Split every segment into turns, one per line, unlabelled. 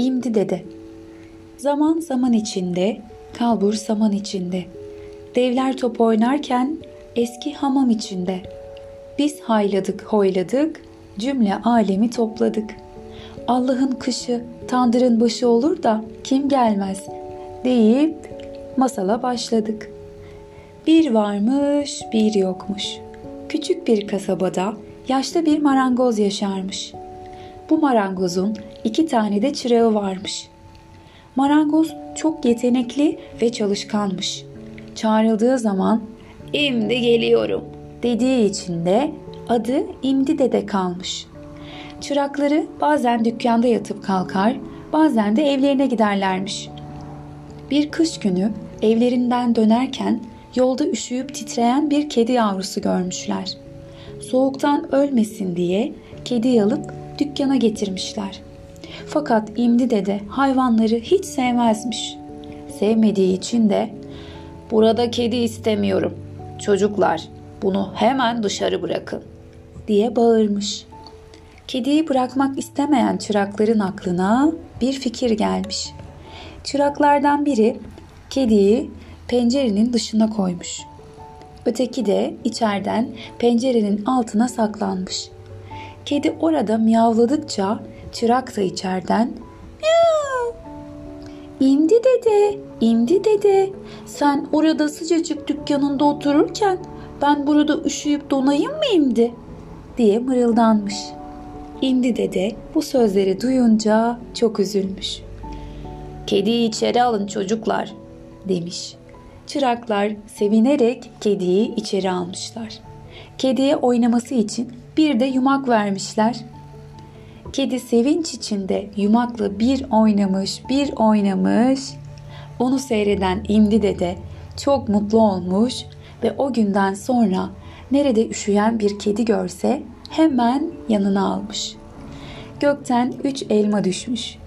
İmdi dede. Zaman zaman içinde, kalbur saman içinde. Devler top oynarken eski hamam içinde. Biz hayladık hoyladık, cümle alemi topladık. Allah'ın kışı tandırın başı olur da kim gelmez deyip masala başladık. Bir varmış bir yokmuş. Küçük bir kasabada yaşlı bir marangoz yaşarmış. Bu marangozun iki tane de çırağı varmış. Marangoz çok yetenekli ve çalışkanmış. Çağrıldığı zaman "İmdi geliyorum." dediği için de adı İmdi Dede kalmış. Çırakları bazen dükkanda yatıp kalkar, bazen de evlerine giderlermiş. Bir kış günü evlerinden dönerken yolda üşüyüp titreyen bir kedi yavrusu görmüşler. Soğuktan ölmesin diye kediyi alıp dükkana getirmişler. Fakat İmdi dede hayvanları hiç sevmezmiş. Sevmediği için de burada kedi istemiyorum. Çocuklar bunu hemen dışarı bırakın diye bağırmış. Kediyi bırakmak istemeyen çırakların aklına bir fikir gelmiş. Çıraklardan biri kediyi pencerenin dışına koymuş. Öteki de içeriden pencerenin altına saklanmış. Kedi orada miyavladıkça çırak da içeriden miyav İmdi dede, imdi dede. Sen orada sıcacık dükkanında otururken ben burada üşüyüp donayım mı imdi? diye mırıldanmış. İmdi dede bu sözleri duyunca çok üzülmüş. Kediyi içeri alın çocuklar demiş. Çıraklar sevinerek kediyi içeri almışlar. Kediye oynaması için bir de yumak vermişler. Kedi sevinç içinde yumakla bir oynamış, bir oynamış. Onu seyreden İmdi dede çok mutlu olmuş ve o günden sonra nerede üşüyen bir kedi görse hemen yanına almış. Gökten üç elma düşmüş.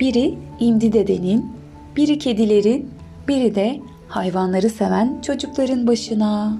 Biri İmdi dedenin, biri kedilerin, biri de hayvanları seven çocukların başına.